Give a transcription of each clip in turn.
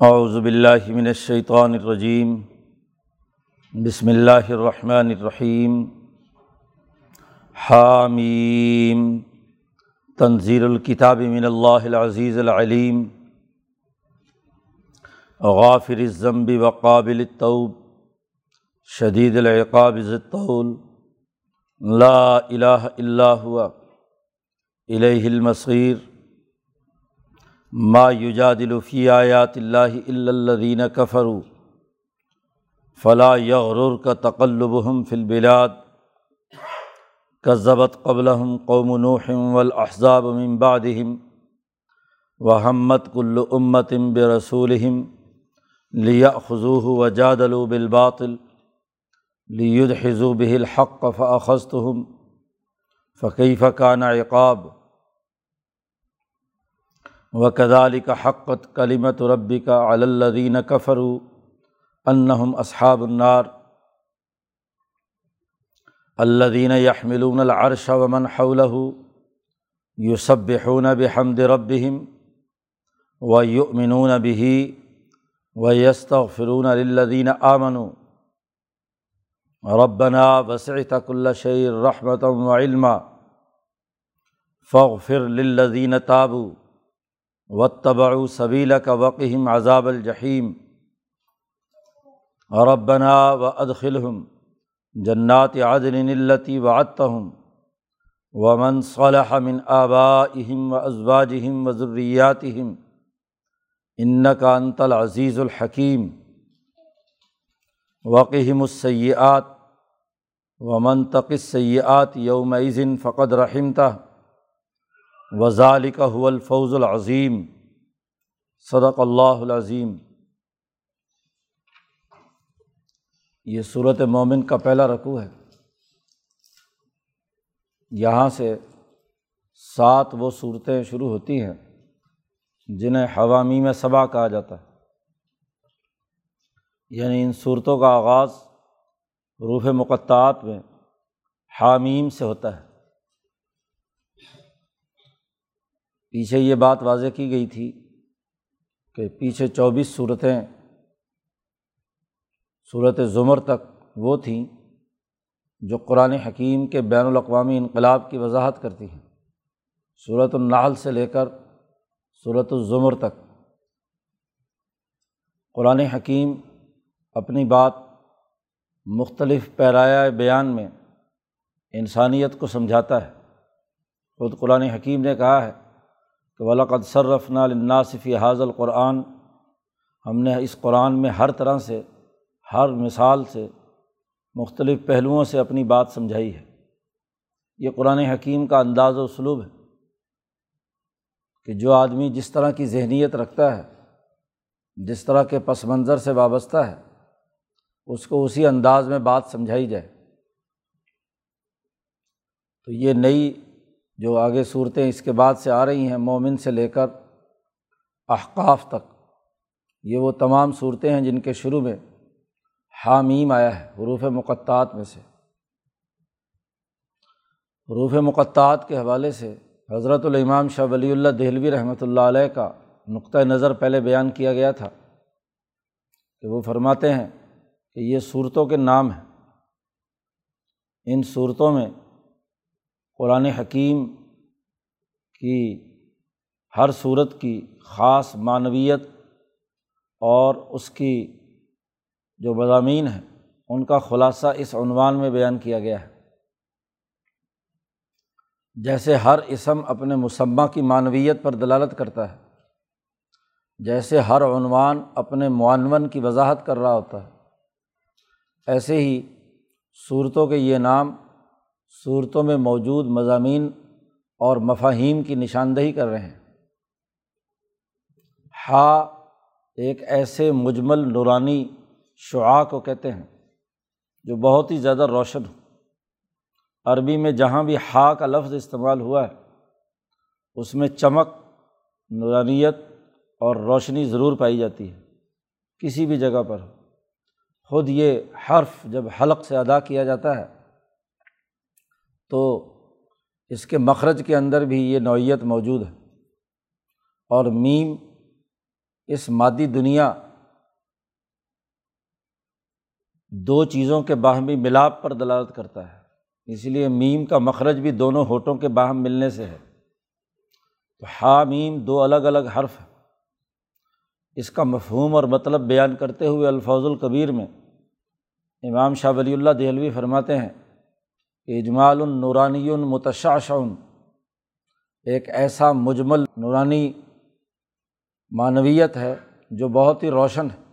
اعوذ باللہ من الشیطان الرجیم، بسم اللہ الرحمن الرحیم، حامیم تنظیر الکتاب من اللہ العزیز العلیم، غافر الذنب وقابل التوب، شدید العقاب الطول، لا الہ الا هو، الیہ المصیر ما یجادل فی آیات اللہ الا الذین کفروا فلا کا تقلبہم فی البلاد کذبت قبلہم قوم نوح والاحزاب من بعدہم وحمت کل امت برسولہم لیأخذوه وجادلوا بالباطل لیدحزوا به الحق فأخذتهم فکیف کان عقاب و کدالی کا حقت کلیمت ربی کا علدین کفرو انہم اصحاب النار الدین یحملون العرش ومن حولہ یوسبحون بحمد ربہم و یؤمنون به و یستغفرون للذین آمنوا ربنا وسعت كل شيء رحمة وعلما فاغفر للذین تابوا و تبع صبیل کا وقم عذاب الجحیم ربنا و ادخلہم جنات عدن التی و عطم و من صلح من آبائہم و ازواجہم و ضروریاتہم ان کا انت العزیز الحکیم وقم السیات و منطق سیات یوم عظن فقد رحمتہ وزالک هو الفوز العظیم. صدق اللہ العظیم. یہ صورت مومن کا پہلا رقوع ہے. یہاں سے سات وہ صورتیں شروع ہوتی ہیں جنہیں حوامی میں صبا کہا جاتا ہے. یعنی ان صورتوں کا آغاز روح مقطعات میں حامیم سے ہوتا ہے. پیچھے یہ بات واضح کی گئی تھی کہ پیچھے چوبیس صورتیں صورت ظمر تک وہ تھیں جو قرآن حکیم کے بین الاقوامی انقلاب کی وضاحت کرتی ہیں۔ صورت النحل سے لے کر صورت الظمر تک قرآن حکیم اپنی بات مختلف پیرایا بیان میں انسانیت کو سمجھاتا ہے۔ خود قرآن حکیم نے کہا ہے کہ ولاقد صرفنا الناصفی حاض القرآن ہم نے اس قرآن میں ہر طرح سے، ہر مثال سے مختلف پہلوؤں سے اپنی بات سمجھائی ہے۔ یہ قرآن حکیم کا انداز و اسلوب ہے کہ جو آدمی جس طرح کی ذہنیت رکھتا ہے، جس طرح کے پس منظر سے وابستہ ہے، اس کو اسی انداز میں بات سمجھائی جائے۔ تو یہ نئی جو آگے صورتیں اس کے بعد سے آ رہی ہیں، مومن سے لے کر احقاف تک، یہ وہ تمام صورتیں ہیں جن کے شروع میں حامیم آیا ہے، حروف مقطعات میں سے۔ حروف مقطعات کے حوالے سے حضرت الامام شاہ ولی اللہ دہلوی رحمۃ اللہ علیہ کا نقطۂ نظر پہلے بیان کیا گیا تھا کہ وہ فرماتے ہیں کہ یہ صورتوں کے نام ہیں۔ ان صورتوں میں قرآن حکیم کی ہر صورت کی خاص معنویت اور اس کی جو مضامین ہیں، ان کا خلاصہ اس عنوان میں بیان کیا گیا ہے۔ جیسے ہر اسم اپنے مسمہ کی معنویت پر دلالت کرتا ہے، جیسے ہر عنوان اپنے معنون کی وضاحت کر رہا ہوتا ہے۔ ایسے ہی صورتوں کے یہ نام صورتوں میں موجود مضامین اور مفاہیم کی نشاندہی کر رہے ہیں۔ ہا ایک ایسے مجمل نورانی شعاع کو کہتے ہیں جو بہت ہی زیادہ روشن ہو۔ عربی میں جہاں بھی ہا کا لفظ استعمال ہوا ہے، اس میں چمک، نورانیت اور روشنی ضرور پائی جاتی ہے، کسی بھی جگہ پر۔ خود یہ حرف جب حلق سے ادا کیا جاتا ہے تو اس کے مخرج کے اندر بھی یہ نوعیت موجود ہے۔ اور میم اس مادی دنیا دو چیزوں کے باہمی ملاپ پر دلالت کرتا ہے۔ اس لیے میم کا مخرج بھی دونوں ہوٹوں کے باہم ملنے سے ہے۔ تو ہا میم دو الگ الگ حرف ہیں۔ اس کا مفہوم اور مطلب بیان کرتے ہوئے الفوظ القبیر میں امام شاہ ولی اللہ دہلوی فرماتے ہیں اجمال النورانی متشاشن ایک ایسا مجمل نورانی معنویت ہے جو بہت ہی روشن ہے۔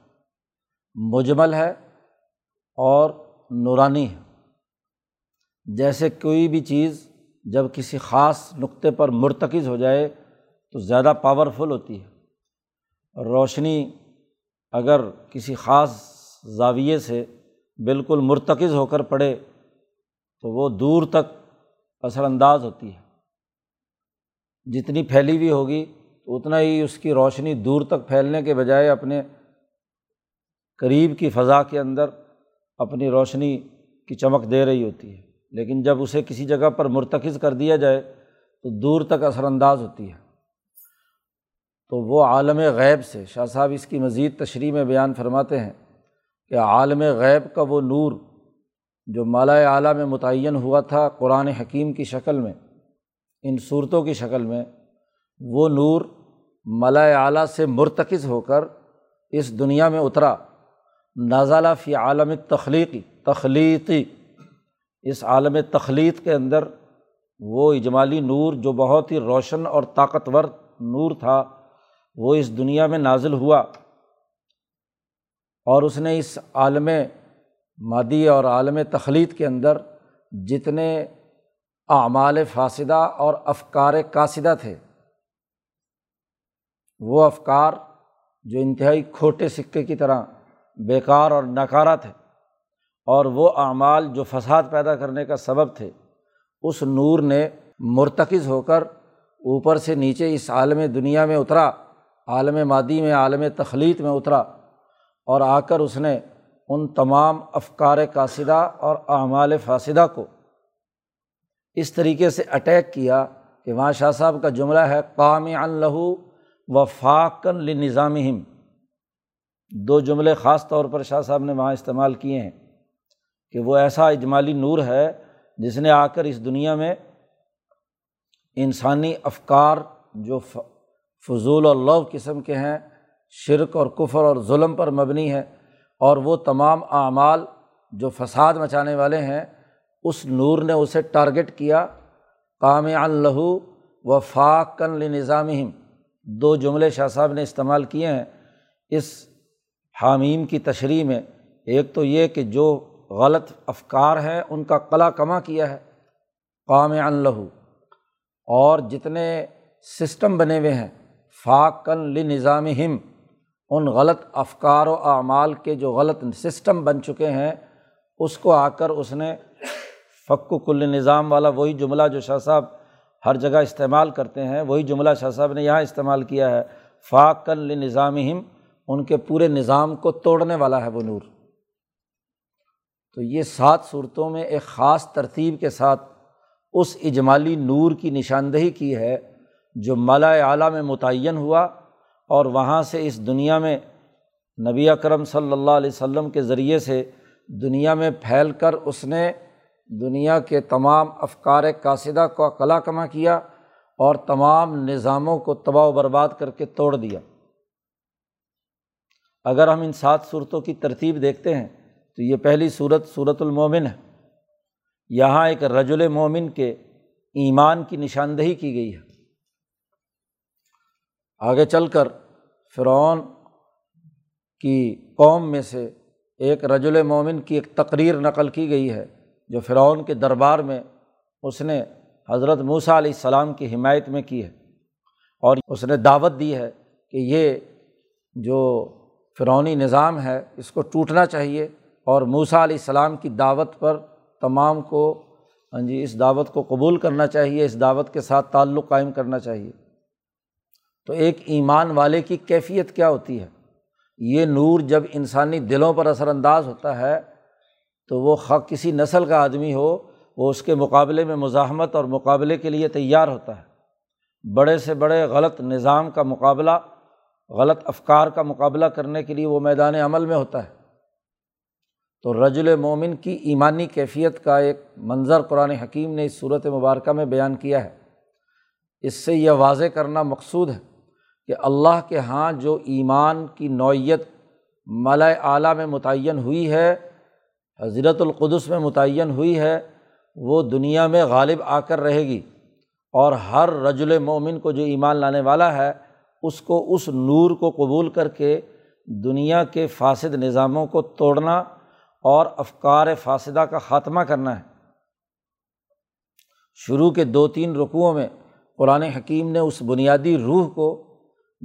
مجمل ہے اور نورانی ہے۔ جیسے کوئی بھی چیز جب کسی خاص نقطے پر مرتکز ہو جائے تو زیادہ پاورفل ہوتی ہے۔ روشنی اگر کسی خاص زاویے سے بالکل مرتکز ہو کر پڑے تو وہ دور تک اثر انداز ہوتی ہے۔ جتنی پھیلی ہوئی ہوگی تو اتنا ہی اس کی روشنی دور تک پھیلنے کے بجائے اپنے قریب کی فضا کے اندر اپنی روشنی کی چمک دے رہی ہوتی ہے۔ لیکن جب اسے کسی جگہ پر مرتکز کر دیا جائے، تو دور تک اثر انداز ہوتی ہے۔ تو وہ عالم غیب سے، شاہ صاحب اس کی مزید تشریح میں بیان فرماتے ہیں کہ عالم غیب کا وہ نور جو مالا اعلیٰ میں متعین ہوا تھا قرآن حکیم کی شکل میں، ان صورتوں کی شکل میں، وہ نور مالا اعلیٰ سے مرتکز ہو کر اس دنیا میں اترا۔ نازالہ فی عالم تخلیقی تخلیقی اس عالم تخلیق کے اندر وہ اجمالی نور جو بہت ہی روشن اور طاقتور نور تھا، وہ اس دنیا میں نازل ہوا۔ اور اس نے اس عالم مادی اور عالم تخلیق کے اندر جتنے اعمال فاصدہ اور افکار قاصدہ تھے، وہ افکار جو انتہائی کھوٹے سکے کی طرح بیکار اور ناکارہ تھے اور وہ اعمال جو فساد پیدا کرنے کا سبب تھے، اس نور نے مرتکز ہو کر اوپر سے نیچے اس عالم دنیا میں اترا، عالم مادی میں، عالم تخلیق میں اترا اور آ کر اس نے ان تمام افکار قاصدہ اور اعمال فاصدہ کو اس طریقے سے اٹیک کیا کہ وہاں شاہ صاحب کا جملہ ہے قام لہو و فاقن لنظام دو جملے خاص طور پر شاہ صاحب نے وہاں استعمال کیے ہیں کہ وہ ایسا اجمالی نور ہے جس نے آ کر اس دنیا میں انسانی افکار جو فضول اور لو قسم کے ہیں، شرک اور کفر اور ظلم پر مبنی ہے۔ اور وہ تمام اعمال جو فساد مچانے والے ہیں، اس نور نے اسے ٹارگیٹ کیا قام لہو و فاقن نظام دو جملے شاہ صاحب نے استعمال کیے ہیں اس حامیم کی تشریح میں۔ ایک تو یہ کہ جو غلط افکار ہیں، ان کا قلع کما کیا ہے قام لہو۔ اور جتنے سسٹم بنے ہوئے ہیں فاقن لنظام ان غلط افکار و اعمال کے جو غلط سسٹم بن چکے ہیں، اس کو آ کر اس نے فق کل نظام والا وہی جملہ جو شاہ صاحب ہر جگہ استعمال کرتے ہیں، وہی جملہ شاہ صاحب نے یہاں استعمال کیا ہے فاق کل نظام ان کے پورے نظام کو توڑنے والا ہے وہ نور۔ تو یہ سات صورتوں میں ایک خاص ترتیب کے ساتھ اس اجمالی نور کی نشاندہی کی ہے جو مالا اعلیٰ میں متعین ہوا۔ اور وہاں سے اس دنیا میں نبی اکرم صلی اللہ علیہ وسلم کے ذریعے سے دنیا میں پھیل کر اس نے دنیا کے تمام افکار قاصدہ کو کلا کما کیا اور تمام نظاموں کو تباہ و برباد کر کے توڑ دیا۔ اگر ہم ان سات صورتوں کی ترتیب دیکھتے ہیں تو یہ پہلی صورت صورت المومن ہے۔ یہاں ایک رج مومن کے ایمان کی نشاندہی کی گئی ہے۔ آگے چل کر فرعون کی قوم میں سے ایک رج المومن کی ایک تقریر نقل کی گئی ہے، جو فرعون کے دربار میں اس نے حضرت موسیٰ علیہ السلام کی حمایت میں کی ہے۔ اور اس نے دعوت دی ہے کہ یہ جو فرعونی نظام ہے، اس کو ٹوٹنا چاہیے۔ اور موسیٰ علیہ السلام کی دعوت پر تمام کو ہاں جی اس دعوت کو قبول کرنا چاہیے، اس دعوت کے ساتھ تعلق قائم کرنا چاہیے۔ تو ایک ایمان والے کی کیفیت کیا ہوتی ہے؟ یہ نور جب انسانی دلوں پر اثر انداز ہوتا ہے، تو وہ خ کسی نسل کا آدمی ہو، وہ اس کے مقابلے میں مزاحمت اور مقابلے کے لیے تیار ہوتا ہے۔ بڑے سے بڑے غلط نظام کا مقابلہ، غلط افکار کا مقابلہ کرنے کے لیے وہ میدان عمل میں ہوتا ہے۔ تو رجل مومن کی ایمانی کیفیت کا ایک منظر قرآن حکیم نے اس صورت مبارکہ میں بیان کیا ہے۔ اس سے یہ واضح کرنا مقصود ہے کہ اللہ کے ہاں جو ایمان کی نوعیت ملا اعلیٰ میں متعین ہوئی ہے، حضرت القدس میں متعین ہوئی ہے، وہ دنیا میں غالب آ کر رہے گی۔ اور ہر رجل مومن کو جو ایمان لانے والا ہے، اس کو اس نور کو قبول کر کے دنیا کے فاسد نظاموں کو توڑنا اور افکار فاصدہ کا خاتمہ کرنا ہے۔ شروع کے دو تین رقوؤں میں قرآن حکیم نے اس بنیادی روح کو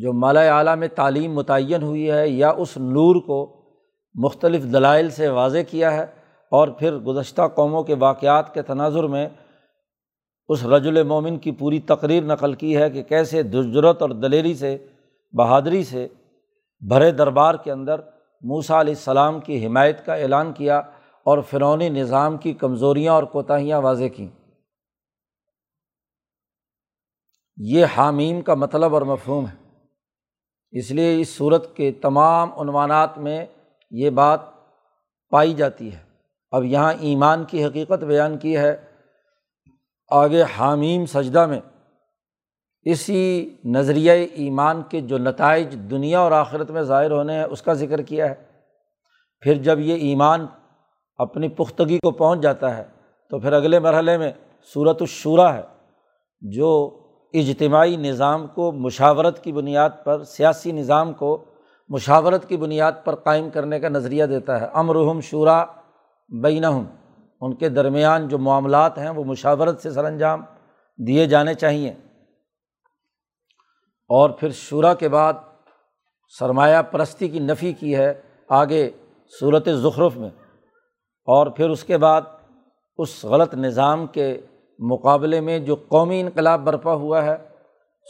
جو مالا اعلیٰ میں تعلیم متعین ہوئی ہے یا اس نور کو مختلف دلائل سے واضح کیا ہے اور پھر گزشتہ قوموں کے واقعات کے تناظر میں اس رج المومن کی پوری تقریر نقل کی ہے کہ کیسے دجرت اور دلیری سے، بہادری سے بھرے دربار کے اندر موسا علیہ السلام کی حمایت کا اعلان کیا اور فرونی نظام کی کمزوریاں اور کوتاہیاں واضح کیں۔ یہ حامیم کا مطلب اور مفہوم ہے۔ اس لیے اس صورت کے تمام عنوانات میں یہ بات پائی جاتی ہے۔ اب یہاں ایمان کی حقیقت بیان کی ہے۔ آگے حامیم سجدہ میں۔ اسی نظریۂ ایمان کے جو نتائج دنیا اور آخرت میں ظاہر ہونے ہیں، اس کا ذکر کیا ہے۔ پھر جب یہ ایمان اپنی پختگی کو پہنچ جاتا ہے، تو پھر اگلے مرحلے میں صورت الشورا ہے، جو اجتماعی نظام کو مشاورت کی بنیاد پر، سیاسی نظام کو مشاورت کی بنیاد پر قائم کرنے کا نظریہ دیتا ہے۔ امرحم شعرا بینہم، ان کے درمیان جو معاملات ہیں وہ مشاورت سے سر انجام دیے جانے چاہئیں اور پھر شعرا کے بعد سرمایہ پرستی کی نفی کی ہے آگے صورت ظخرف میں۔ اور پھر اس کے بعد اس غلط نظام کے مقابلے میں جو قومی انقلاب برپا ہوا ہے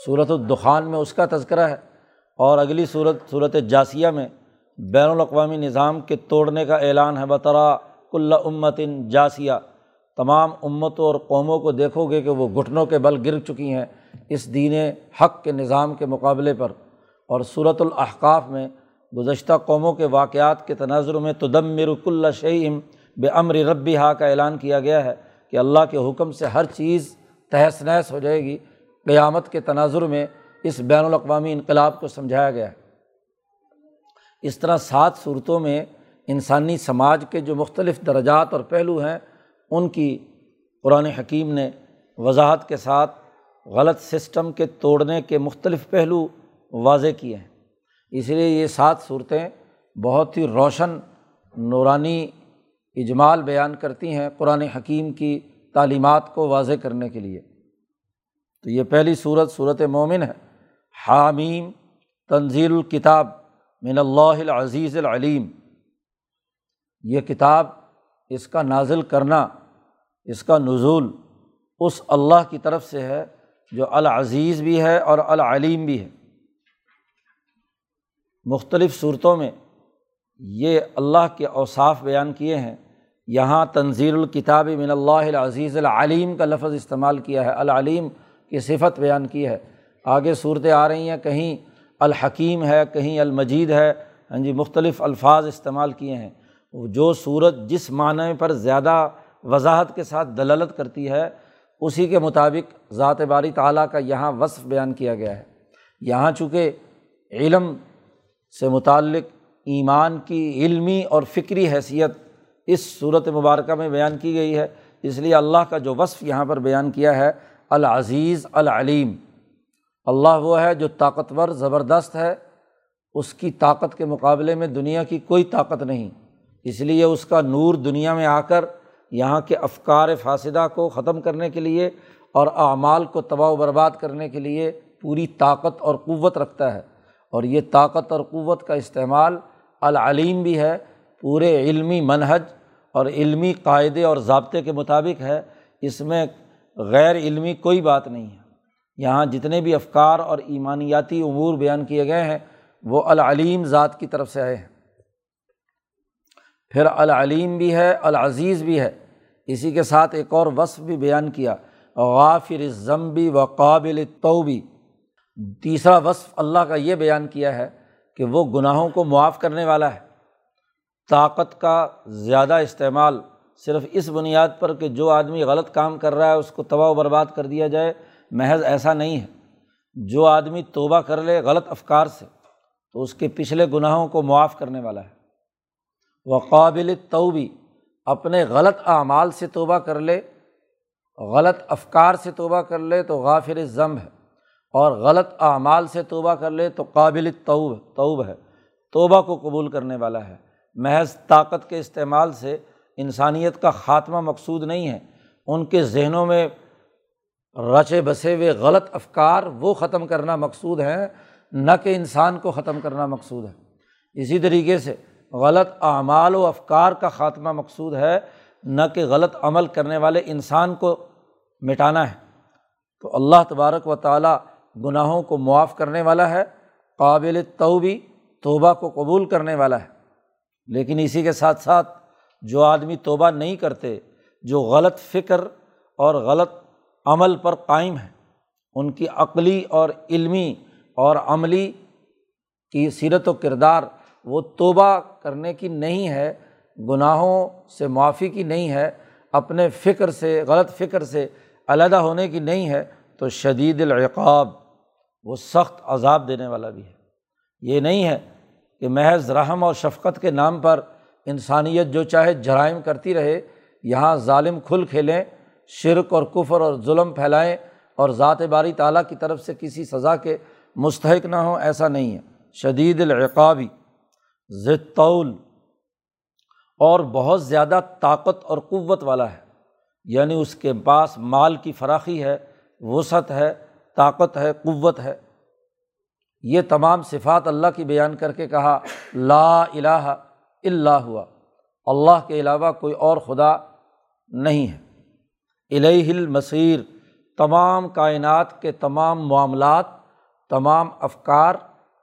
صورت الدخان میں اس کا تذکرہ ہے۔ اور اگلی صورت صورت جاسیہ میں بین الاقوامی نظام کے توڑنے کا اعلان ہے۔ بطرا کل امتن جاسیہ۔ تمام امتوں اور قوموں کو دیکھو گے کہ وہ گھٹنوں کے بل گر چکی ہیں اس دین حق کے نظام کے مقابلے پر۔ اور صورت الاحقاف میں گزشتہ قوموں کے واقعات کے تناظر میں تدمر کل شعیم بے امر ربی ہا کا اعلان کیا گیا ہے۔ کہ اللہ کے حکم سے ہر چیز تہس نہس ہو جائے گی۔ قیامت کے تناظر میں اس بین الاقوامی انقلاب کو سمجھایا گیا ہے۔ اس طرح سات صورتوں میں انسانی سماج کے جو مختلف درجات اور پہلو ہیں، ان کی قرآن حکیم نے وضاحت کے ساتھ غلط سسٹم کے توڑنے کے مختلف پہلو واضح کیے ہیں۔ اس لیے یہ سات صورتیں بہت ہی روشن، نورانی اجمال بیان کرتی ہیں قرآن حکیم کی تعلیمات کو واضح کرنے کے لیے۔ تو یہ پہلی صورت صورت مومن ہے۔ حامیم، تنزیل الکتاب من اللہ العزیز العلیم۔ یہ کتاب اس کا نازل کرنا، اس کا نزول اس اللہ کی طرف سے ہے جو العزیز بھی ہے اور العلیم بھی ہے۔ مختلف صورتوں میں یہ اللہ کے اوصاف بیان کیے ہیں۔ یہاں تنظیر الکتاب من اللہ العزیز العلیم کا لفظ استعمال کیا ہے، العلیم کی صفت بیان کی ہے۔ آگے صورتیں آ رہی ہیں، کہیں الحکیم ہے، کہیں المجید ہے۔ ہاں جی مختلف الفاظ استعمال کیے ہیں۔ جو صورت جس معنی پر زیادہ وضاحت کے ساتھ دلالت کرتی ہے، اسی کے مطابق ذات باری تعلیٰ کا یہاں وصف بیان کیا گیا ہے۔ یہاں چونکہ علم سے متعلق، ایمان کی علمی اور فکری حیثیت اس صورت مبارکہ میں بیان کی گئی ہے۔ اس لیے اللہ کا جو وصف یہاں پر بیان کیا ہے، العزیز، العلیم۔ اللہ وہ ہے جو طاقتور، زبردست ہے۔ اس کی طاقت کے مقابلے میں دنیا کی کوئی طاقت نہیں۔ اس لیے اس کا نور دنیا میں آ کر یہاں کے افکار فاصدہ کو ختم کرنے کے لیے اور اعمال کو تباہ و برباد کرنے کے لیے پوری طاقت اور قوت رکھتا ہے۔ اور یہ طاقت اور قوت کا استعمال العلیم بھی ہے، پورے علمی منہج اور علمی قاعدے اور ضابطے کے مطابق ہے، اس میں غیر علمی کوئی بات نہیں ہے۔ یہاں جتنے بھی افکار اور ایمانیاتی امور بیان کیے گئے ہیں، وہ العلیم ذات کی طرف سے آئے ہیں۔ پھر العلیم بھی ہے، العزیز بھی ہے۔ اسی کے ساتھ ایک اور وصف بھی بیان کیا، غافر ضمبی و قابل توبی تیسرا وصف اللہ کا یہ بیان کیا ہے کہ وہ گناہوں کو معاف کرنے والا ہے۔ طاقت کا زیادہ استعمال صرف اس بنیاد پر کہ جو آدمی غلط کام کر رہا ہے، اس کو تباہ و برباد کر دیا جائے، محض ایسا نہیں ہے۔ جو آدمی توبہ کر لے غلط افکار سے، تو اس کے پچھلے گناہوں کو معاف کرنے والا ہے۔ وہ قابل توبی اپنے غلط اعمال سے توبہ کر لے۔ غلط افکار سے توبہ کر لے تو غافر ضم ہے۔ اور غلط اعمال سے توبہ کر لے تو قابل توب توب ہے۔ توبہ کو قبول کرنے والا ہے۔ محض طاقت کے استعمال سے انسانیت کا خاتمہ مقصود نہیں ہے۔ ان کے ذہنوں میں رچے بسے ہوئے غلط افکار وہ ختم کرنا مقصود ہیں، نہ کہ انسان کو ختم کرنا مقصود ہے۔ اسی طریقے سے غلط اعمال و افکار کا خاتمہ مقصود ہے، نہ کہ غلط عمل کرنے والے انسان کو مٹانا ہے۔ تو اللہ تبارک و تعالیٰ گناہوں کو معاف کرنے والا ہے، قابل توبی توبہ کو قبول کرنے والا ہے۔ لیکن اسی کے ساتھ ساتھ جو آدمی توبہ نہیں کرتے، جو غلط فکر اور غلط عمل پر قائم ہے ان کی عقلی اور علمی اور عملی کی سیرت و کردار وہ توبہ کرنے کی نہیں ہے، گناہوں سے معافی کی نہیں ہے، اپنے فکر سے، غلط فکر سے علیحدہ ہونے کی نہیں ہے، تو شدید العقاب، وہ سخت عذاب دینے والا بھی ہے۔ یہ نہیں ہے کہ محض رحم اور شفقت کے نام پر انسانیت جو چاہے جرائم کرتی رہے، یہاں ظالم کھل کھیلیں، شرک اور کفر اور ظلم پھیلائیں اور ذات باری تعالیٰ کی طرف سے کسی سزا کے مستحق نہ ہوں، ایسا نہیں ہے۔ شدید العقابی ضطول اور بہت زیادہ طاقت اور قوت والا ہے۔ یعنی اس کے پاس مال کی فراخی ہے، وسعت ہے، طاقت ہے، قوت ہے۔ یہ تمام صفات اللہ کی بیان کر کے کہا، لا الہ الا ہوا۔ اللہ کے علاوہ کوئی اور خدا نہیں ہے۔ الہ المصیر، تمام کائنات کے تمام معاملات، تمام افکار،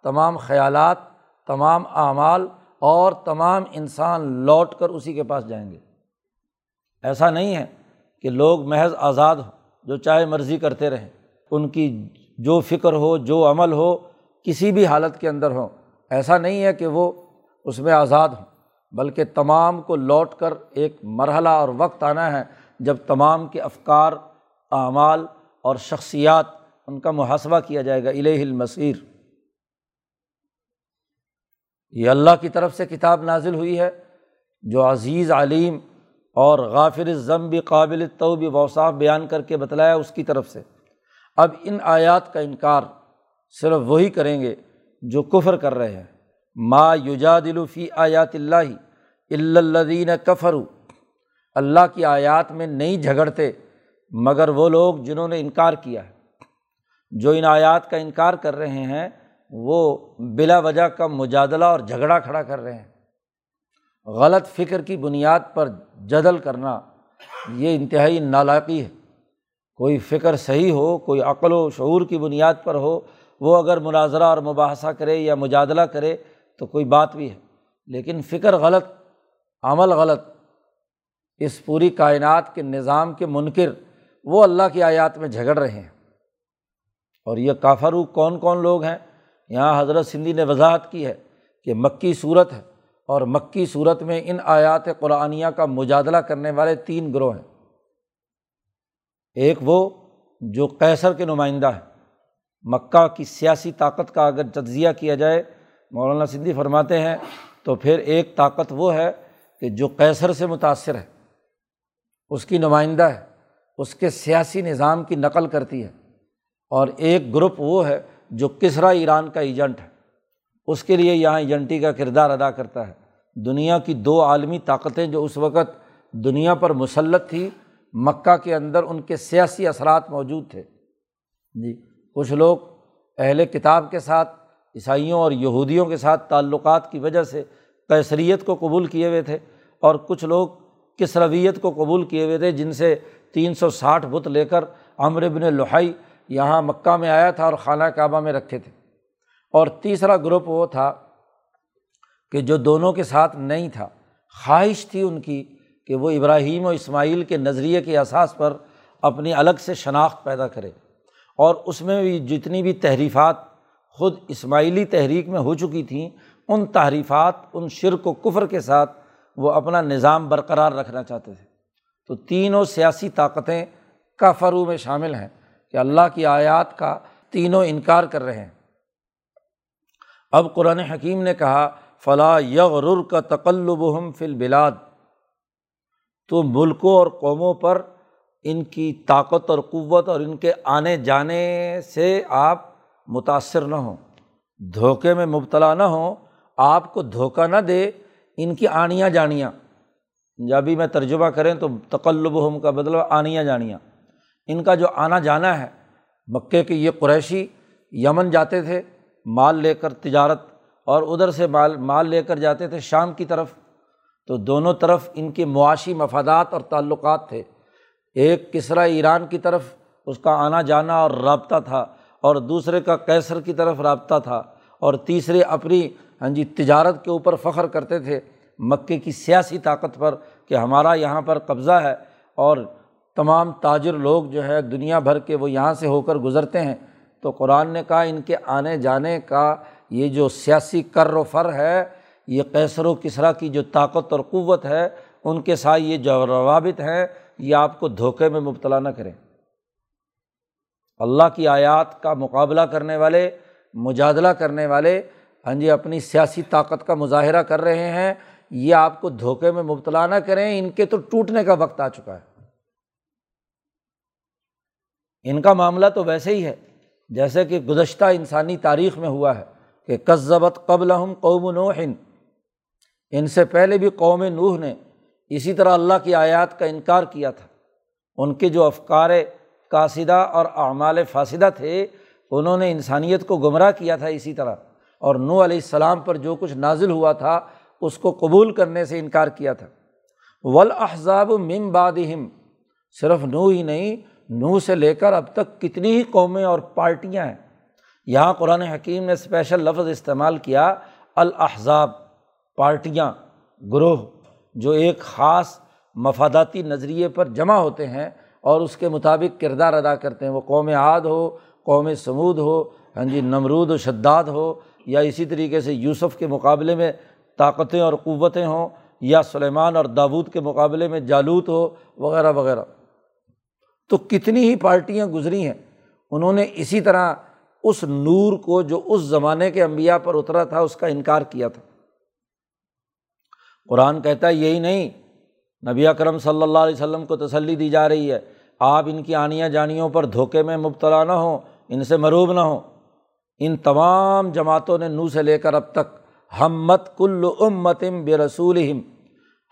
تمام خیالات، تمام اعمال اور تمام انسان لوٹ کر اسی کے پاس جائیں گے۔ ایسا نہیں ہے کہ لوگ محض آزاد ہوں جو چاہے مرضی کرتے رہیں۔ ان کی جو فکر ہو، جو عمل ہو کسی بھی حالت کے اندر ہوں۔ ایسا نہیں ہے کہ وہ اس میں آزاد ہوں، بلکہ تمام کو لوٹ کر ایک مرحلہ اور وقت آنا ہے جب تمام کے افکار، اعمال اور شخصیات ان کا محاسبہ کیا جائے گا۔ الہ المصیر۔ یہ اللہ کی طرف سے کتاب نازل ہوئی ہے، جو عزیز، علیم اور غافر ضم بھی قابل تو بھی بیان کر کے بتلایا اس کی طرف سے۔ اب ان آیات کا انکار صرف وہی کریں گے جو کفر کر رہے ہیں۔ ما یوجا دلوفی آیات اللہ الدین کفرو اللہ کی آیات میں نہیں جھگڑتے، مگر وہ لوگ جنہوں نے انکار کیا ہے۔ جو ان آیات کا انکار کر رہے ہیں، وہ بلا وجہ کا مجادلہ اور جھگڑا کھڑا کر رہے ہیں۔ غلط فکر کی بنیاد پر جدل کرنا، یہ انتہائی نالاقی ہے۔ کوئی فکر صحیح ہو، کوئی عقل و شعور کی بنیاد پر ہو وہ اگر مناظرہ اور مباحثہ کرے یا مجادلہ کرے تو کوئی بات بھی ہے۔ لیکن فکر غلط، عمل غلط، اس پوری کائنات کے نظام کے منکر، وہ اللہ کی آیات میں جھگڑ رہے ہیں۔ اور یہ کافرو کون کون لوگ ہیں؟ یہاں حضرت سندھی نے وضاحت کی ہے کہ مکی صورت ہے اور مکی صورت میں ان آیات قرآنیہ کا مجادلہ کرنے والے تین گروہ ہیں۔ ایک وہ جو کیسر کے نمائندہ ہے مکہ کی سیاسی طاقت کا اگر تجزیہ کیا جائے، مولانا سندھی فرماتے ہیں، تو پھر ایک طاقت وہ ہے کہ جو کیسر سے متاثر ہے، اس کی نمائندہ ہے، اس کے سیاسی نظام کی نقل کرتی ہے، اور ایک گروپ وہ ہے جو کسرا ایران کا ایجنٹ ہے۔ اس کے لیے یہاں ایجنٹی کا کردار ادا کرتا ہے۔ دنیا کی دو عالمی طاقتیں جو اس وقت دنیا پر مسلط تھی مکہ کے اندر ان کے سیاسی اثرات موجود تھے۔ جی۔ کچھ لوگ اہل کتاب کے ساتھ، عیسائیوں اور یہودیوں کے ساتھ تعلقات کی وجہ سے کیسریت کو قبول کیے ہوئے تھے اور کچھ لوگ کس رویت کو قبول کیے ہوئے تھے، جن سے تین سو ساٹھ بت لے کر امر ابن لوہائی یہاں مکہ میں آیا تھا اور خانہ کعبہ میں رکھے تھے۔ اور تیسرا گروپ وہ تھا کہ جو دونوں کے ساتھ نہیں تھا۔ خواہش تھی ان کی کہ وہ ابراہیم و اسماعیل کے نظریے کے احساس پر اپنی الگ سے شناخت پیدا کرے۔ اور اس میں بھی جتنی بھی تحریفات خود اسماعیلی تحریک میں ہو چکی تھیں، ان تحریفات، ان شرک و کفر کے ساتھ وہ اپنا نظام برقرار رکھنا چاہتے تھے۔ تو تینوں سیاسی طاقتیں کا فرو میں شامل ہیں کہ اللہ کی آیات کا تینوں انکار کر رہے ہیں۔ اب قرآن حکیم نے کہا فلاں یغر کا تقلب ہم فل بلاد تو ملکوں اور قوموں پر ان کی طاقت اور قوت اور ان کے آنے جانے سے آپ متاثر نہ ہوں، دھوکے میں مبتلا نہ ہوں، آپ کو دھوکہ نہ دے ان کی آنیاں جانیاں۔ پنجابی میں ترجمہ کریں تو تقلب ہم کا بدلو آنیاں جانیاں۔ ان کا جو آنا جانا ہے، مکے کے یہ قریشی یمن جاتے تھے، مال لے کر تجارت اور ادھر سے مال مال لے کر جاتے تھے شام کی طرف، تو دونوں طرف ان کے معاشی مفادات اور تعلقات تھے۔ ایک کسرا ایران کی طرف اس کا آنا جانا اور رابطہ تھا، اور دوسرے کا کیسر کی طرف رابطہ تھا، اور تیسرے اپنی ہاں جی تجارت کے اوپر فخر کرتے تھے مکے کی سیاسی طاقت پر کہ ہمارا یہاں پر قبضہ ہے، اور تمام تاجر لوگ جو ہے دنیا بھر کے وہ یہاں سے ہو کر گزرتے ہیں۔ تو قرآن نے کہا ان کے آنے جانے کا یہ جو سیاسی کر و فر ہے، یہ کیسر و کسرا کی جو طاقت اور قوت ہے، ان کے ساتھ یہ جو روابط ہیں یہ آپ کو دھوکے میں مبتلا نہ کریں۔ اللہ کی آیات کا مقابلہ کرنے والے، مجادلہ کرنے والے ہاں جی اپنی سیاسی طاقت کا مظاہرہ کر رہے ہیں، یہ آپ کو دھوکے میں مبتلا نہ کریں، ان کے تو ٹوٹنے کا وقت آ چکا ہے۔ ان کا معاملہ تو ویسے ہی ہے، جیسے کہ گزشتہ انسانی تاریخ میں ہوا ہے کہ قصبت قبل ہم قوم نوح۔ ان سے پہلے بھی قوم نوح نے اسی طرح اللہ کی آیات کا انکار کیا تھا۔ ان کے جو افکار قاصدہ اور اعمال فاصدہ تھے، انہوں نے انسانیت کو گمراہ کیا تھا اسی طرح۔ اور نو علیہ السلام پر جو کچھ نازل ہوا تھا، اس کو قبول کرنے سے انکار کیا تھا۔ ولاحزاب مم بادہم صرف نو ہی نہیں نو سے لے کر اب تک کتنی ہی قومیں اور پارٹیاں ہیں۔ یہاں قرآن حکیم نے اسپیشل لفظ استعمال کیا الحضاب پارٹیاں، گروہ۔ جو ایک خاص مفاداتی نظریے پر جمع ہوتے ہیں اور اس کے مطابق کردار ادا کرتے ہیں۔ وہ قوم عاد ہو، قوم سمود ہو ہاں جی نمرود و شداد ہو، یا اسی طریقے سے یوسف کے مقابلے میں طاقتیں اور قوتیں ہوں، یا سلیمان اور داود کے مقابلے میں جالوت ہو، وغیرہ وغیرہ۔ تو کتنی ہی پارٹیاں گزری ہیں، انہوں نے اسی طرح اس نور کو جو اس زمانے کے انبیاء پر اترا تھا، اس کا انکار کیا تھا۔ قرآن کہتا ہے، یہی نہیں۔ نبی اکرم صلی اللہ علیہ وسلم کو تسلی دی جا رہی ہے۔ آپ ان کی آنیاں جانیوں پر دھوکے میں مبتلا نہ ہوں، ان سے مروب نہ ہوں۔ ان تمام جماعتوں نے نو سے لے کر اب تک ہمت کل امتم بے رسول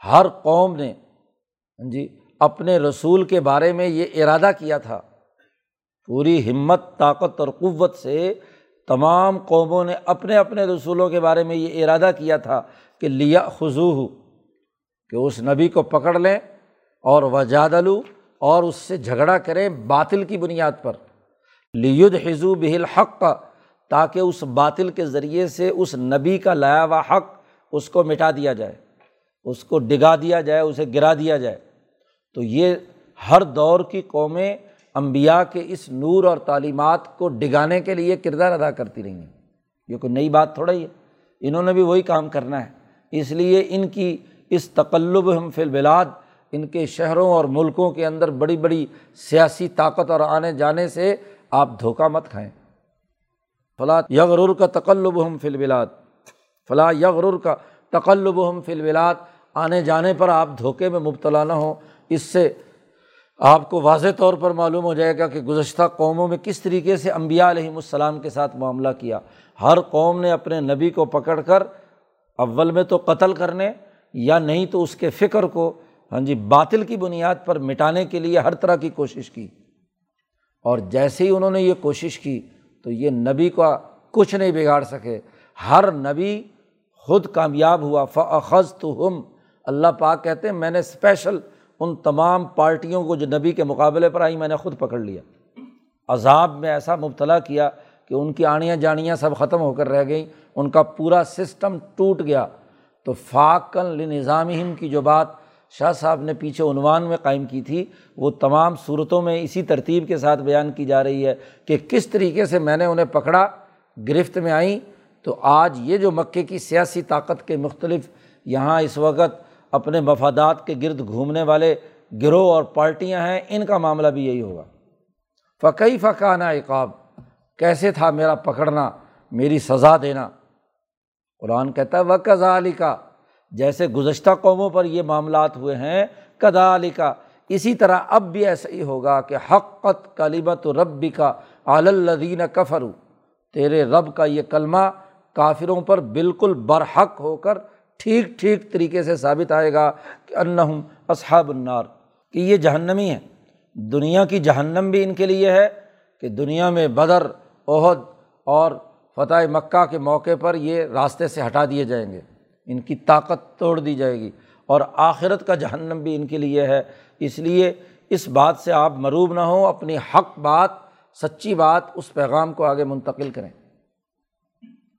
ہر قوم نے ہاں جی اپنے رسول کے بارے میں یہ ارادہ کیا تھا۔ پوری ہمت، طاقت اور قوت سے تمام قوموں نے اپنے اپنے رسولوں کے بارے میں یہ ارادہ کیا تھا۔ کہ لیا خضو ہو کہ اس نبی کو پکڑ لیں اور وجاد لو اور اس سے جھگڑا کریں باطل کی بنیاد پر۔ لید حضو بہل حق کا تاکہ اس باطل کے ذریعے سے اس نبی کا لایا ہوا حق اس کو مٹا دیا جائے، اس کو ڈگا دیا جائے، اسے گرا دیا جائے۔ تو یہ ہر دور کی قومیں امبیا کے اس نور اور تعلیمات کو ڈگانے کے لیے کردار ادا کرتی رہی ہیں یہ کوئی نئی بات تھوڑا ہی ہے، انہوں نے بھی وہی کام کرنا ہے۔ اس لیے ان کی اس تقلب ہم فی البلاد، ان کے شہروں اور ملکوں کے اندر بڑی بڑی سیاسی طاقت اور آنے جانے سے آپ دھوکہ مت کھائیں۔ فلاں یغرر کا تقلب ہم فی البلاد۔ فلاں یغرر کا تقلب ہم فی البلاد۔ آنے جانے پر آپ دھوکے میں مبتلا نہ ہوں۔ اس سے آپ کو واضح طور پر معلوم ہو جائے گا کہ گزشتہ قوموں میں کس طریقے سے امبیا علیہم السلام کے ساتھ معاملہ کیا۔ ہر قوم نے اپنے نبی کو پکڑ کر اول میں تو قتل کرنے یا نہیں تو اس کے فکر کو ہاں جی باطل کی بنیاد پر مٹانے کے لیے ہر طرح کی کوشش کی۔ اور جیسے ہی انہوں نے یہ کوشش کی تو یہ نبی کا کچھ نہیں بگاڑ سکے۔ ہر نبی خود کامیاب ہوا۔ فخذ تو ہم اللہ پاک کہتے ہیں، میں نے اسپیشل ان تمام پارٹیوں کو جو نبی کے مقابلے پر آئی میں نے خود پکڑ لیا۔ عذاب میں ایسا مبتلا کیا کہ ان کی آڑیاں جانیاں سب ختم ہو کر رہ گئیں، ان کا پورا سسٹم ٹوٹ گیا۔ تو فاقن نظام کی جو بات شاہ صاحب نے پیچھے عنوان میں قائم کی تھی، وہ تمام صورتوں میں اسی ترتیب کے ساتھ بیان کی جا رہی ہے کہ کس طریقے سے میں نے انہیں پکڑا، گرفت میں آئیں۔ تو آج یہ جو مکے کی سیاسی طاقت کے مختلف یہاں اس وقت اپنے مفادات کے گرد گھومنے والے گروہ اور پارٹیاں ہیں، ان کا معاملہ بھی یہی ہوگا۔ فقی فقانہ عقاب؟ کیسے تھا میرا پکڑنا، میری سزا دینا؟ قرآن کہتا ہے کزا علی کا جیسے گزشتہ قوموں پر یہ معاملات ہوئے ہیں کدا علی کا اسی طرح اب بھی ایسا ہی ہوگا کہ حقت کلیمت ربی کا عالدین کفرو تیرے رب کا یہ کلمہ کافروں پر بالکل برحق ہو کر ٹھیک ٹھیک طریقے سے ثابت آئے گا کہ انہم اصحاب النار، کہ یہ جہنمی ہے دنیا کی جہنم بھی ان کے لیے ہے کہ دنیا میں بدر عہد اور فتح مکہ کے موقع پر یہ راستے سے ہٹا دیے جائیں گے۔ ان کی طاقت توڑ دی جائے گی اور آخرت کا جہنم بھی ان کے لیے ہے۔ اس لیے اس بات سے آپ مروب نہ ہوں، اپنی حق بات، سچی بات اس پیغام کو آگے منتقل کریں۔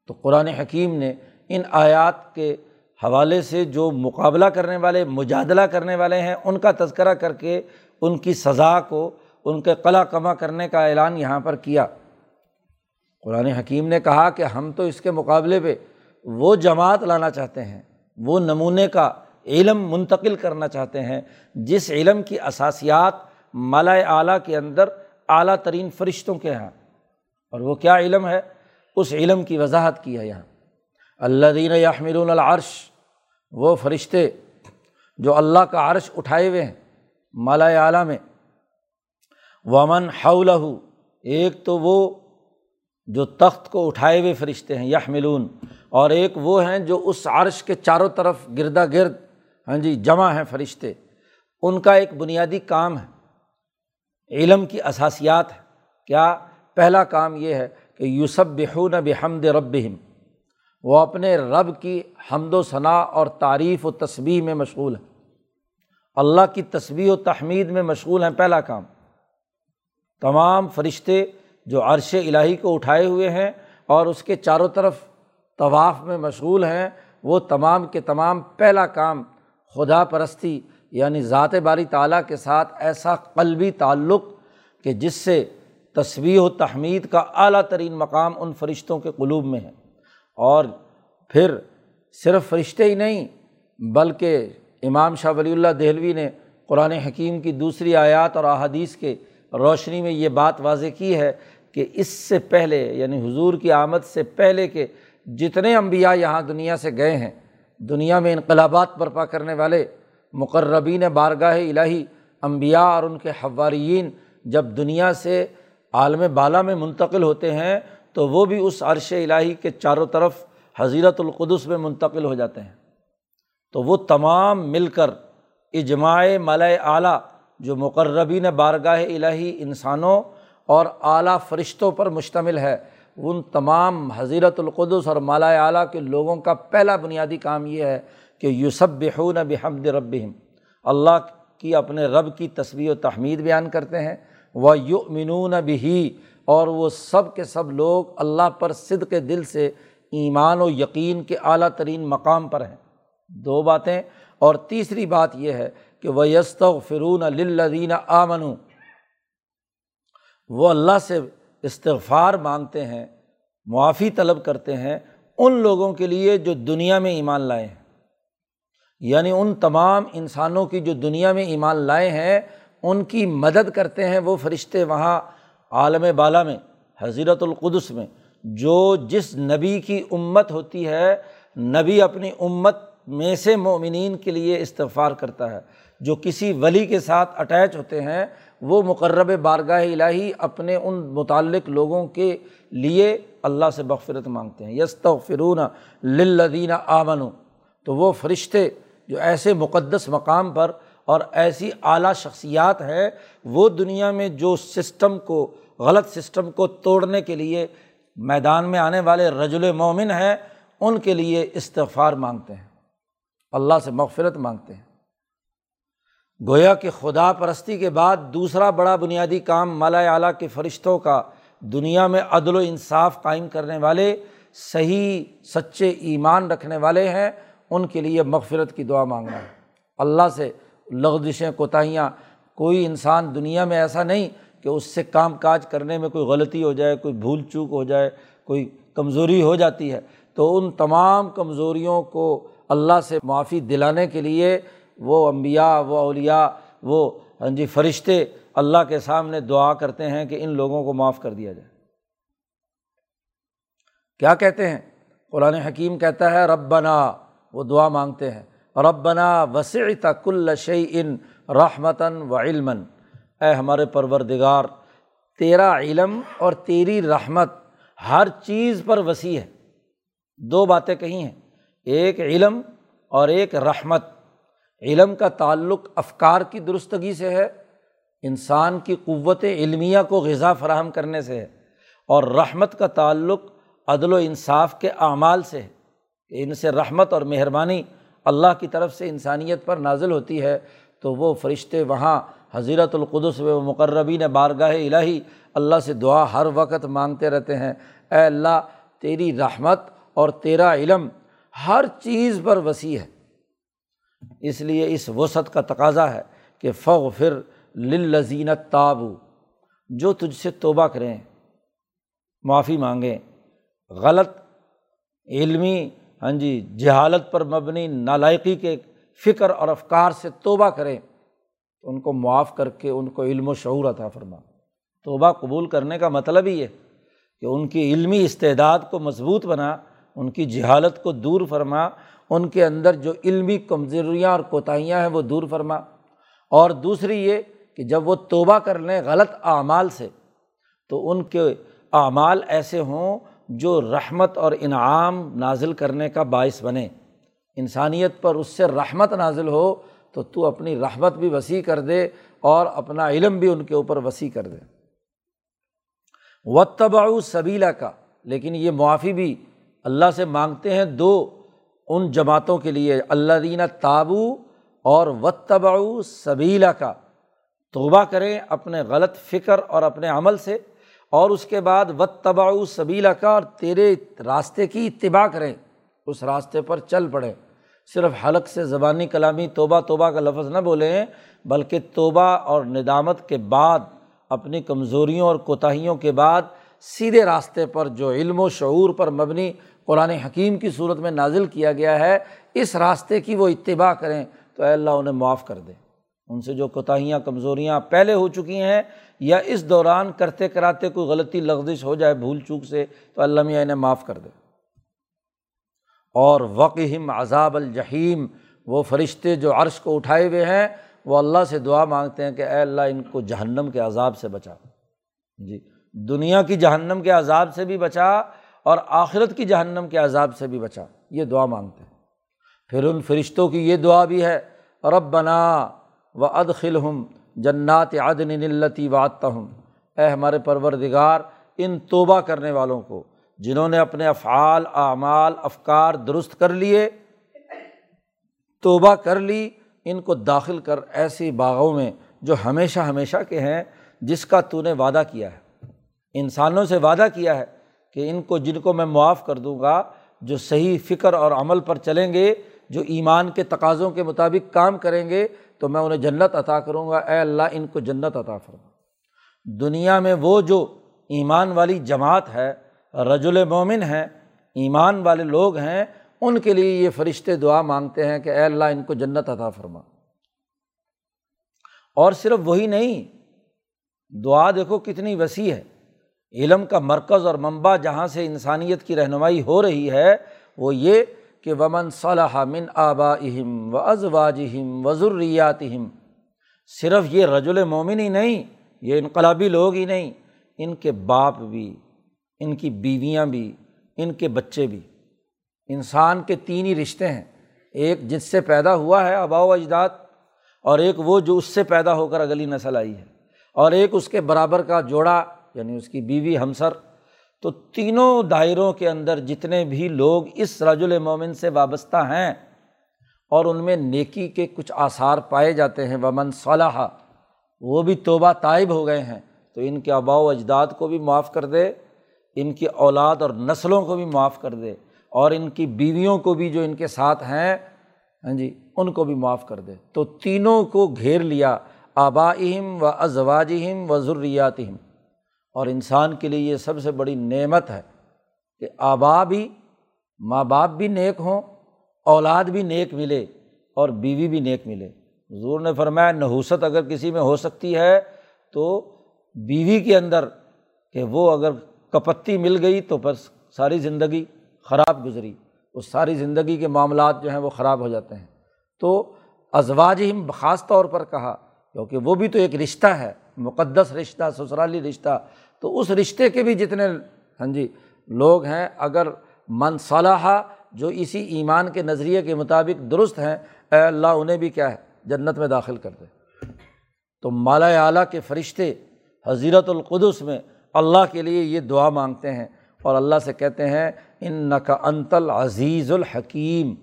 تو قرآن حکیم نے ان آیات کے حوالے سے جو مقابلہ کرنے والے، مجادلہ کرنے والے ہیں، ان کا تذکرہ کر کے ان کی سزا کو، ان کے قلع کما کرنے کا اعلان یہاں پر کیا۔ قرآن حکیم نے کہا کہ ہم تو اس کے مقابلے پہ وہ جماعت لانا چاہتے ہیں، وہ نمونے کا علم منتقل کرنا چاہتے ہیں، جس علم کی اثاسیات مالا اعلیٰ کے اندر اعلیٰ ترین فرشتوں کے ہیں اور وہ کیا علم ہے؟ اس علم کی وضاحت کی ہے یہاں۔ اللہ دین یحمل العرش، وہ فرشتے جو اللہ کا عرش اٹھائے ہوئے ہیں مالا اعلیٰ میں۔ ومن حولہ، ایک تو وہ جو تخت کو اٹھائے ہوئے فرشتے ہیں یہ ملون اور ایک وہ ہیں جو اس عرش کے چاروں طرف گردا گرد ہاں جی جمع ہیں فرشتے۔ ان کا ایک بنیادی کام ہے، علم کی اثاسیات ہے کیا؟ پہلا کام یہ ہے کہ یوسف بحون بحمد رب وہ اپنے رب کی حمد و ثناء اور تعریف و تصویح میں مشغول ہے اللہ کی تصویر و تحمید میں مشغول ہیں، پہلا کام۔ تمام فرشتے جو عرش الٰہی کو اٹھائے ہوئے ہیں اور اس کے چاروں طرف طواف میں مشغول ہیں، وہ تمام کے تمام پہلا کام خدا پرستی یعنی ذات باری تعالیٰ کے ساتھ ایسا قلبی تعلق کہ جس سے تصویر و تحمید کا اعلیٰ ترین مقام ان فرشتوں کے قلوب میں ہے۔ اور پھر صرف فرشتے ہی نہیں، بلکہ امام شاہ ولی اللہ دہلوی نے قرآن حکیم کی دوسری آیات اور احادیث کے روشنی میں یہ بات واضح کی ہے کہ اس سے پہلے یعنی حضور کی آمد سے پہلے کے جتنے انبیاء یہاں دنیا سے گئے ہیں، دنیا میں انقلابات برپا کرنے والے، مقربین بارگاہ الہی، انبیاء اور ان کے حوارین جب دنیا سے عالم بالا میں منتقل ہوتے ہیں، تو وہ بھی اس عرش الٰہی کے چاروں طرف حضیرت القدس میں منتقل ہو جاتے ہیں۔ تو وہ تمام مل کر اجماع ملۂ اعلیٰ، جو مقربین بارگاہ الہی انسانوں اور اعلیٰ فرشتوں پر مشتمل ہے۔ ان تمام حضیرت القدس اور مالا اعلیٰ کے لوگوں کا پہلا بنیادی کام یہ ہے کہ یوسف بحون بحمد رب اللہ کی اپنے رب کی تصویر و تحمید بیان کرتے ہیں۔ وہ یؤمنون بھی اور وہ سب کے سب لوگ اللہ پر صد کے دل سے ایمان و یقین کے اعلیٰ ترین مقام پر ہیں۔ دو باتیں۔ اور تیسری بات یہ ہے کہ وہ یست فرون للذین آمن وہ اللہ سے استغفار مانگتے ہیں، معافی طلب کرتے ہیں ان لوگوں کے لیے جو دنیا میں ایمان لائے ہیں۔ یعنی ان تمام انسانوں کی جو دنیا میں ایمان لائے ہیں، ان کی مدد کرتے ہیں وہ فرشتے وہاں عالم بالا میں حضیرت القدس میں۔ جو جس نبی کی امت ہوتی ہے، نبی اپنی امت میں سے مومنین کے لیے استغفار کرتا ہے۔ جو کسی ولی کے ساتھ اٹیچ ہوتے ہیں وہ مقرب بارگاہ الہی اپنے ان متعلق لوگوں کے لیے اللہ سے بغفرت مانگتے ہیں۔ یس فرون للدین آمن تو وہ فرشتے جو ایسے مقدس مقام پر اور ایسی اعلیٰ شخصیات ہیں، وہ دنیا میں جو سسٹم کو، غلط سسٹم کو توڑنے کے لیے میدان میں آنے والے رجل مومن ہیں، ان کے لیے استغفار مانگتے ہیں۔ اللہ سے مغفرت مانگتے ہیں۔ گویا کہ خدا پرستی کے بعد دوسرا بڑا بنیادی کام مالا اعلیٰ کے فرشتوں کا دنیا میں عدل و انصاف قائم کرنے والے، صحیح، سچے ایمان رکھنے والے ہیں، ان کے لیے مغفرت کی دعا مانگنا ہے۔ اللہ سے لغزشیں، کوتاہیاں، کوئی انسان دنیا میں ایسا نہیں کہ اس سے کام کاج کرنے میں کوئی غلطی ہو جائے، کوئی بھول چوک ہو جائے، کوئی کمزوری ہو جاتی ہے۔ تو ان تمام کمزوریوں کو اللہ سے معافی دلانے کے لیے وہ امبیا وہ اولیا وہ ہاں جی فرشتے اللہ کے سامنے دعا کرتے ہیں کہ ان لوگوں کو معاف کر دیا جائے۔ کیا کہتے ہیں؟ قرآن حکیم کہتا ہے رب بنا وہ دعا مانگتے ہیں۔ رب بنا وسیع تک شعی ان رحمتاً و علم اے ہمارے پروردگار، تیرا علم اور تیری رحمت ہر چیز پر وسیع ہے۔ دو باتیں کہی ہیں، ایک علم اور ایک رحمت۔ علم کا تعلق افکار کی درستگی سے ہے، انسان کی قوت علمیہ کو غذا فراہم کرنے سے ہے، اور رحمت کا تعلق عدل و انصاف کے اعمال سے ہے۔ کہ ان سے رحمت اور مہربانی اللہ کی طرف سے انسانیت پر نازل ہوتی ہے، تو وہ فرشتے وہاں حضیرت القدس و مقربین بارگاہ الہی اللہ سے دعا ہر وقت مانگتے رہتے ہیں۔ اے اللہ، تیری رحمت اور تیرا علم ہر چیز پر وسیع ہے۔ اس لیے اس وسعت کا تقاضا ہے کہ فغ فر لذینت تابو، جو تجھ سے توبہ کریں، معافی مانگیں۔ غلط، علمی ہاں جی جہالت پر مبنی نالائقی کے فکر اور افکار سے توبہ کریں۔ تو ان کو معاف کر کے ان کو علم و شعور عطا فرما۔ توبہ قبول کرنے کا مطلب ہی ہے کہ ان کی علمی استعداد کو مضبوط بنا، ان کی جہالت کو دور فرما ان کے اندر جو علمی کمزوریاں اور کوتاہیاں ہیں وہ دور فرما۔ اور دوسری یہ کہ جب وہ توبہ کر لیں غلط اعمال سے، تو ان کے اعمال ایسے ہوں جو رحمت اور انعام نازل کرنے کا باعث بنے۔ انسانیت پر اس سے رحمت نازل ہو تو تو اپنی رحمت بھی وسیع کر دے اور اپنا علم بھی ان کے اوپر وسیع کر دے۔ و تباؤ سبیلا کا لیکن یہ معافی بھی اللہ سے مانگتے ہیں دو ان جماعتوں کے لیے اللہ دینہ تابو اور و سبیلا کا توبہ کریں اپنے غلط فکر اور اپنے عمل سے اور اس کے بعد و تباؤ سبیلا کا اور تیرے راستے کی اتباع کریں، اس راستے پر چل پڑیں۔ صرف حلق سے زبانی کلامی توبہ توبہ کا لفظ نہ بولیں، بلکہ توبہ اور ندامت کے بعد، اپنی کمزوریوں اور کوتاہیوں کے بعد، سیدھے راستے پر جو علم و شعور پر مبنی قرآن حکیم کی صورت میں نازل کیا گیا ہے، اس راستے کی وہ اتباع کریں تو اے اللہ انہیں معاف کر دے۔ ان سے جو کوتاہیاں، کمزوریاں پہلے ہو چکی ہیں یا اس دوران کرتے کراتے کوئی غلطی، لغزش ہو جائے بھول چوک سے تو اللہ میاں انہیں معاف کر دے۔ اور وقہم عذاب الجحیم، وہ فرشتے جو عرش کو اٹھائے ہوئے ہیں، وہ اللہ سے دعا مانگتے ہیں کہ اے اللہ ان کو جہنم کے عذاب سے بچا۔ جی دنیا کی جہنم کے عذاب سے بھی بچا اور آخرت کی جہنم کے عذاب سے بھی بچا۔ یہ دعا مانگتے ہیں۔ پھر ان فرشتوں کی یہ دعا بھی ہے رب بنا و ادخل ہم جنات عدن نلتی وعدتا ہوں اے ہمارے پروردگار، ان توبہ کرنے والوں کو، جنہوں نے اپنے افعال، اعمال، افکار درست کر لیے، توبہ کر لی، ان کو داخل کر ایسی باغوں میں جو ہمیشہ ہمیشہ کے ہیں، جس کا تو نے وعدہ کیا ہے۔ انسانوں سے وعدہ کیا ہے کہ ان کو جن کو میں معاف کر دوں گا، جو صحیح فکر اور عمل پر چلیں گے، جو ایمان کے تقاضوں کے مطابق کام کریں گے، تو میں انہیں جنت عطا کروں گا۔ اے اللہ، ان کو جنت عطا فرما۔ دنیا میں وہ جو ایمان والی جماعت ہے، رجل مومن ہیں، ایمان والے لوگ ہیں، ان کے لیے یہ فرشتے دعا مانگتے ہیں کہ اے اللہ، ان کو جنت عطا فرما۔ اور صرف وہی نہیں، دعا دیکھو کتنی وسیع ہے۔ علم کا مرکز اور منبع جہاں سے انسانیت کی رہنمائی ہو رہی ہے، وہ یہ کہ ومن صلاح من آبا اہم و ازواجہم و ضروریاتہم صرف یہ رجل مومن ہی نہیں، یہ انقلابی لوگ ہی نہیں، ان کے باپ بھی، ان کی بیویاں بھی، ان کے بچے بھی۔ انسان کے تین ہی رشتے ہیں، ایک جس سے پیدا ہوا ہے آبا و اجداد، اور ایک وہ جو اس سے پیدا ہو کر اگلی نسل آئی ہے، اور ایک اس کے برابر کا جوڑا یعنی اس کی بیوی ہمسر، تو تینوں دائروں کے اندر جتنے بھی لوگ اس رج المومن سے وابستہ ہیں اور ان میں نیکی کے کچھ آثار پائے جاتے ہیں، ومن صلاح وہ بھی توبہ طائب ہو گئے ہیں، تو ان کے آبا و اجداد کو بھی معاف کر دے، ان کی اولاد اور نسلوں کو بھی معاف کر دے، اور ان کی بیویوں کو بھی جو ان کے ساتھ ہیں ہاں جی ان کو بھی معاف کر دے۔ تو تینوں کو گھیر لیا آبا اہم و ازواجہم و ضروریاتہم اور انسان کے لیے یہ سب سے بڑی نعمت ہے کہ آبا بھی، ماں باپ بھی نیک ہوں، اولاد بھی نیک ملے اور بیوی بھی نیک ملے۔ حضور نے فرمایا، نحوست اگر کسی میں ہو سکتی ہے تو بیوی کے اندر کہ وہ اگر کپتی مل گئی تو بس ساری زندگی خراب گزری، اس ساری زندگی کے معاملات جو ہیں وہ خراب ہو جاتے ہیں۔ تو ازواج ہی خاص طور پر کہا، کیونکہ وہ بھی تو ایک رشتہ ہے، مقدس رشتہ، سسرالی رشتہ تو اس رشتے کے بھی جتنے ہاں جی لوگ ہیں، اگر من صلاح، جو اسی ایمان کے نظریے کے مطابق درست ہیں، اے اللہ انہیں بھی کیا ہے، جنت میں داخل کر دے۔ تو مالا اعلیٰ کے فرشتے حضیرت القدس میں اللہ کے لیے یہ دعا مانگتے ہیں اور اللہ سے کہتے ہیں ان نقا انتل عزیز الحکیم۔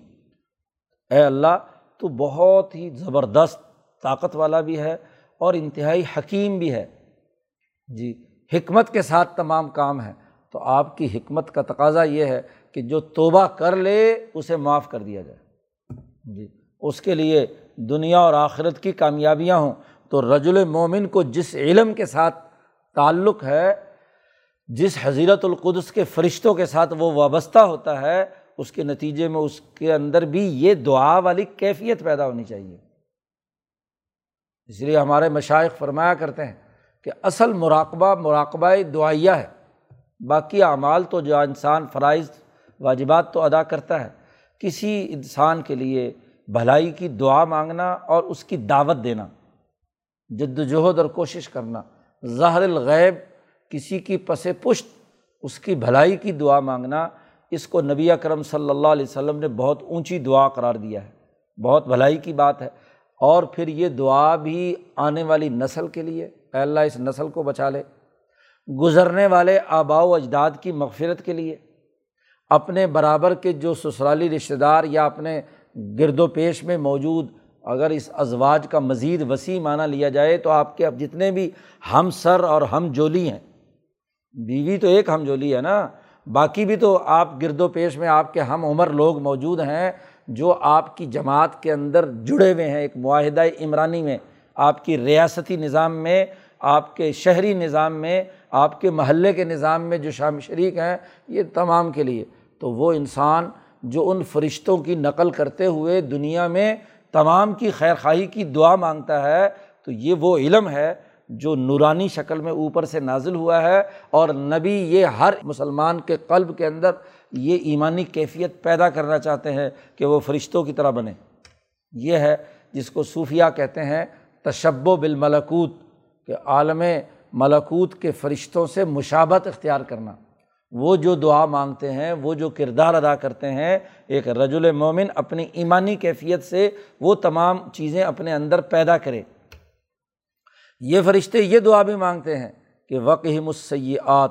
اے اللہ، تو بہت ہی زبردست طاقت والا بھی ہے اور انتہائی حکیم بھی ہے۔ جی حکمت کے ساتھ تمام کام ہیں۔ تو آپ کی حکمت کا تقاضا یہ ہے کہ جو توبہ کر لے، اسے معاف کر دیا جائے۔ جی اس کے لیے دنیا اور آخرت کی کامیابیاں ہوں۔ تو رجل مومن کو جس علم کے ساتھ تعلق ہے، جس حضیرت القدس کے فرشتوں کے ساتھ وہ وابستہ ہوتا ہے، اس کے نتیجے میں اس کے اندر بھی یہ دعا والی کیفیت پیدا ہونی چاہیے۔ اس لیے ہمارے مشائق فرمایا کرتے ہیں کہ اصل مراقبہ مراقبہ دعائیہ ہے۔ باقی اعمال تو جو انسان فرائض، واجبات تو ادا کرتا ہے، کسی انسان کے لیے بھلائی کی دعا مانگنا اور اس کی دعوت دینا جد وجہد اور کوشش کرنا ظاہر الغیب، کسی کی پس پشت اس کی بھلائی کی دعا مانگنا، اس کو نبی اکرم صلی اللہ علیہ وسلم نے بہت اونچی دعا قرار دیا ہے۔ بہت بھلائی کی بات ہے۔ اور پھر یہ دعا بھی آنے والی نسل کے لیے اے اللہ اس نسل کو بچا لے۔ گزرنے والے آبا و اجداد کی مغفرت کے لیے، اپنے برابر کے جو سسرالی رشتہ دار یا اپنے گرد و پیش میں موجود، اگر اس ازواج کا مزید وسیع معنی لیا جائے تو آپ کے اب جتنے بھی ہم سر اور ہم جولی ہیں، بیوی تو ایک ہم جولی ہے نا، باقی بھی تو آپ گرد و پیش میں آپ کے ہم عمر لوگ موجود ہیں جو آپ کی جماعت کے اندر جڑے ہوئے ہیں، ایک معاہدہ عمرانی میں، آپ کی ریاستی نظام میں آپ کے شہری نظام میں، آپ کے محلے کے نظام میں جو شام شریک ہیں، یہ تمام کے لیے۔ تو وہ انسان جو ان فرشتوں کی نقل کرتے ہوئے دنیا میں تمام کی خیر خواہی کی دعا مانگتا ہے، تو یہ وہ علم ہے جو نورانی شکل میں اوپر سے نازل ہوا ہے۔ اور نبی یہ ہر مسلمان کے قلب کے اندر یہ ایمانی کیفیت پیدا کرنا چاہتے ہیں کہ وہ فرشتوں کی طرح بنے۔ یہ ہے جس کو صوفیہ کہتے ہیں تشب و بالملکوت۔ کہ عالم ملکوت کے فرشتوں سے مشابت اختیار کرنا۔ وہ جو دعا مانگتے ہیں، وہ جو کردار ادا کرتے ہیں، ایک رج مومن اپنی ایمانی کیفیت سے وہ تمام چیزیں اپنے اندر پیدا کرے۔ یہ فرشتے یہ دعا بھی مانگتے ہیں کہ وق ہی مسیات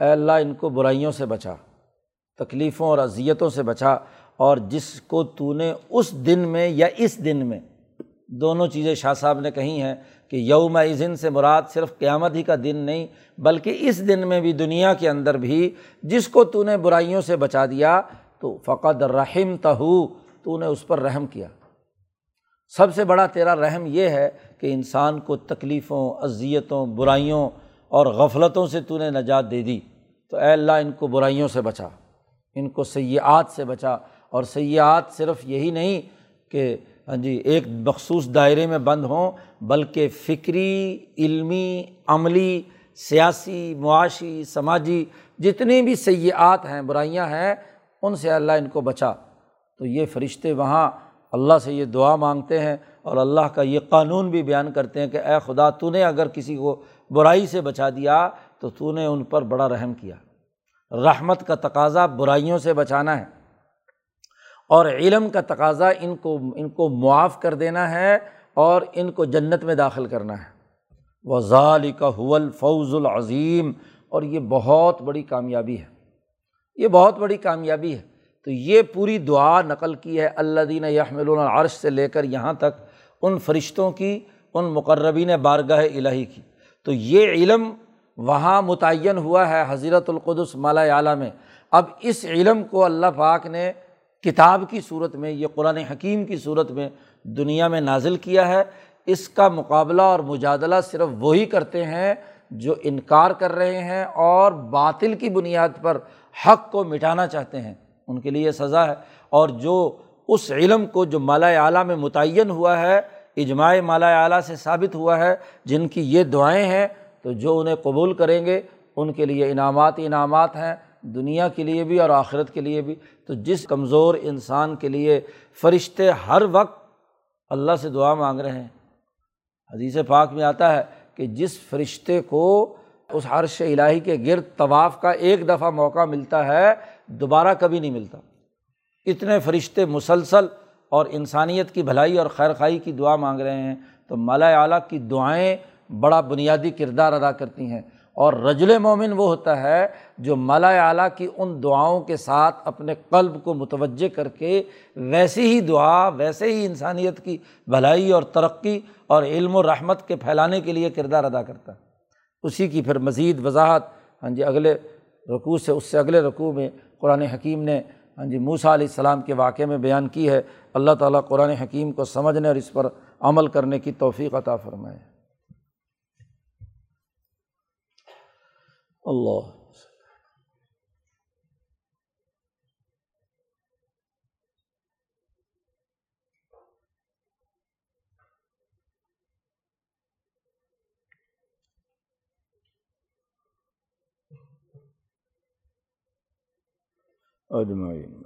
اے اللہ ان کو برائیوں سے بچا، تکلیفوں اور اذیتوں سے بچا، اور جس کو تو نے اس دن میں یا اس دن میں، دونوں چیزیں شاہ صاحب نے کہی ہیں کہ یوم ازن سے مراد صرف قیامت ہی کا دن نہیں، بلکہ اس دن میں بھی دنیا کے اندر بھی جس کو تو نے برائیوں سے بچا دیا، تو فقط رحم تہو تو نے اس پر رحم کیا۔ سب سے بڑا تیرا رحم یہ ہے کہ انسان کو تکلیفوں، اذیتوں، برائیوں اور غفلتوں سے تو نے نجات دے دی۔ تو اے اللہ، ان کو برائیوں سے بچا، ان کو سیاحت سے بچا۔ اور سیاحت صرف یہی نہیں کہ ہاں جی ایک مخصوص دائرے میں بند ہوں، بلکہ فکری، علمی، عملی، سیاسی، معاشی، سماجی جتنی بھی سیاحت ہیں، برائیاں ہیں، ان سے اللہ ان کو بچا۔ تو یہ فرشتے وہاں اللہ سے یہ دعا مانگتے ہیں اور اللہ کا یہ قانون بھی بیان کرتے ہیں کہ اے خدا، تو نے اگر کسی کو برائی سے بچا دیا، تو تو نے ان پر بڑا رحم کیا۔ رحمت کا تقاضا برائیوں سے بچانا ہے۔ اور علم کا تقاضا ان کو ان کو معاف کر دینا ہے اور ان کو جنت میں داخل کرنا ہے۔ وہ ظال کا حول فوز العظیم اور یہ بہت بڑی کامیابی ہے۔ یہ بہت بڑی کامیابی ہے۔ تو یہ پوری دعا نقل کی ہے اللہ دین یحمل العرش سے لے کر یہاں تک، ان فرشتوں کی، ان مقربین بارگاہ الہی کی۔ تو یہ علم وہاں متعین ہوا ہے حضرت القدس مالا اعلیٰ میں۔ اب اس علم کو اللہ پاک نے کتاب کی صورت میں، یہ قرآن حکیم کی صورت میں دنیا میں نازل کیا ہے۔ اس کا مقابلہ اور مجادلہ صرف وہی کرتے ہیں جو انکار کر رہے ہیں اور باطل کی بنیاد پر حق کو مٹانا چاہتے ہیں۔ ان کے لیے سزا ہے۔ اور جو اس علم کو جو مالا اعلیٰ میں متعین ہوا ہے، اجماع مالا اعلیٰ سے ثابت ہوا ہے، جن کی یہ دعائیں ہیں، تو جو انہیں قبول کریں گے، ان کے لیے انعامات انعامات ہیں۔ دنیا کے لیے بھی اور آخرت کے لیے بھی۔ تو جس کمزور انسان کے لیے فرشتے ہر وقت اللہ سے دعا مانگ رہے ہیں۔ حدیث پاک میں آتا ہے کہ جس فرشتے کو اس عرش الٰہی کے گرد طواف کا ایک دفعہ موقع ملتا ہے، دوبارہ کبھی نہیں ملتا۔ اتنے فرشتے مسلسل اور انسانیت کی بھلائی اور خیر خائی کی دعا مانگ رہے ہیں۔ تو مالا اعلیٰ کی دعائیں بڑا بنیادی کردار ادا کرتی ہیں۔ اور رجل مومن وہ ہوتا ہے جو مالا اعلیٰ کی ان دعاؤں کے ساتھ اپنے قلب کو متوجہ کر کے ویسی ہی دعا، ویسے ہی انسانیت کی بھلائی اور ترقی اور علم و رحمت کے پھیلانے کے لیے کردار ادا کرتا۔ ہے اسی کی پھر مزید وضاحت ہاں جی اگلے رقوع سے، اس سے اگلے رقوع میں قرآن حکیم نے ہاں جی موسا علیہ السلام کے واقعے میں بیان کی ہے۔ اللہ تعالیٰ قرآن حکیم کو سمجھنے اور اس پر عمل کرنے کی توفیق عطا فرمائے۔ اللہ اجمعین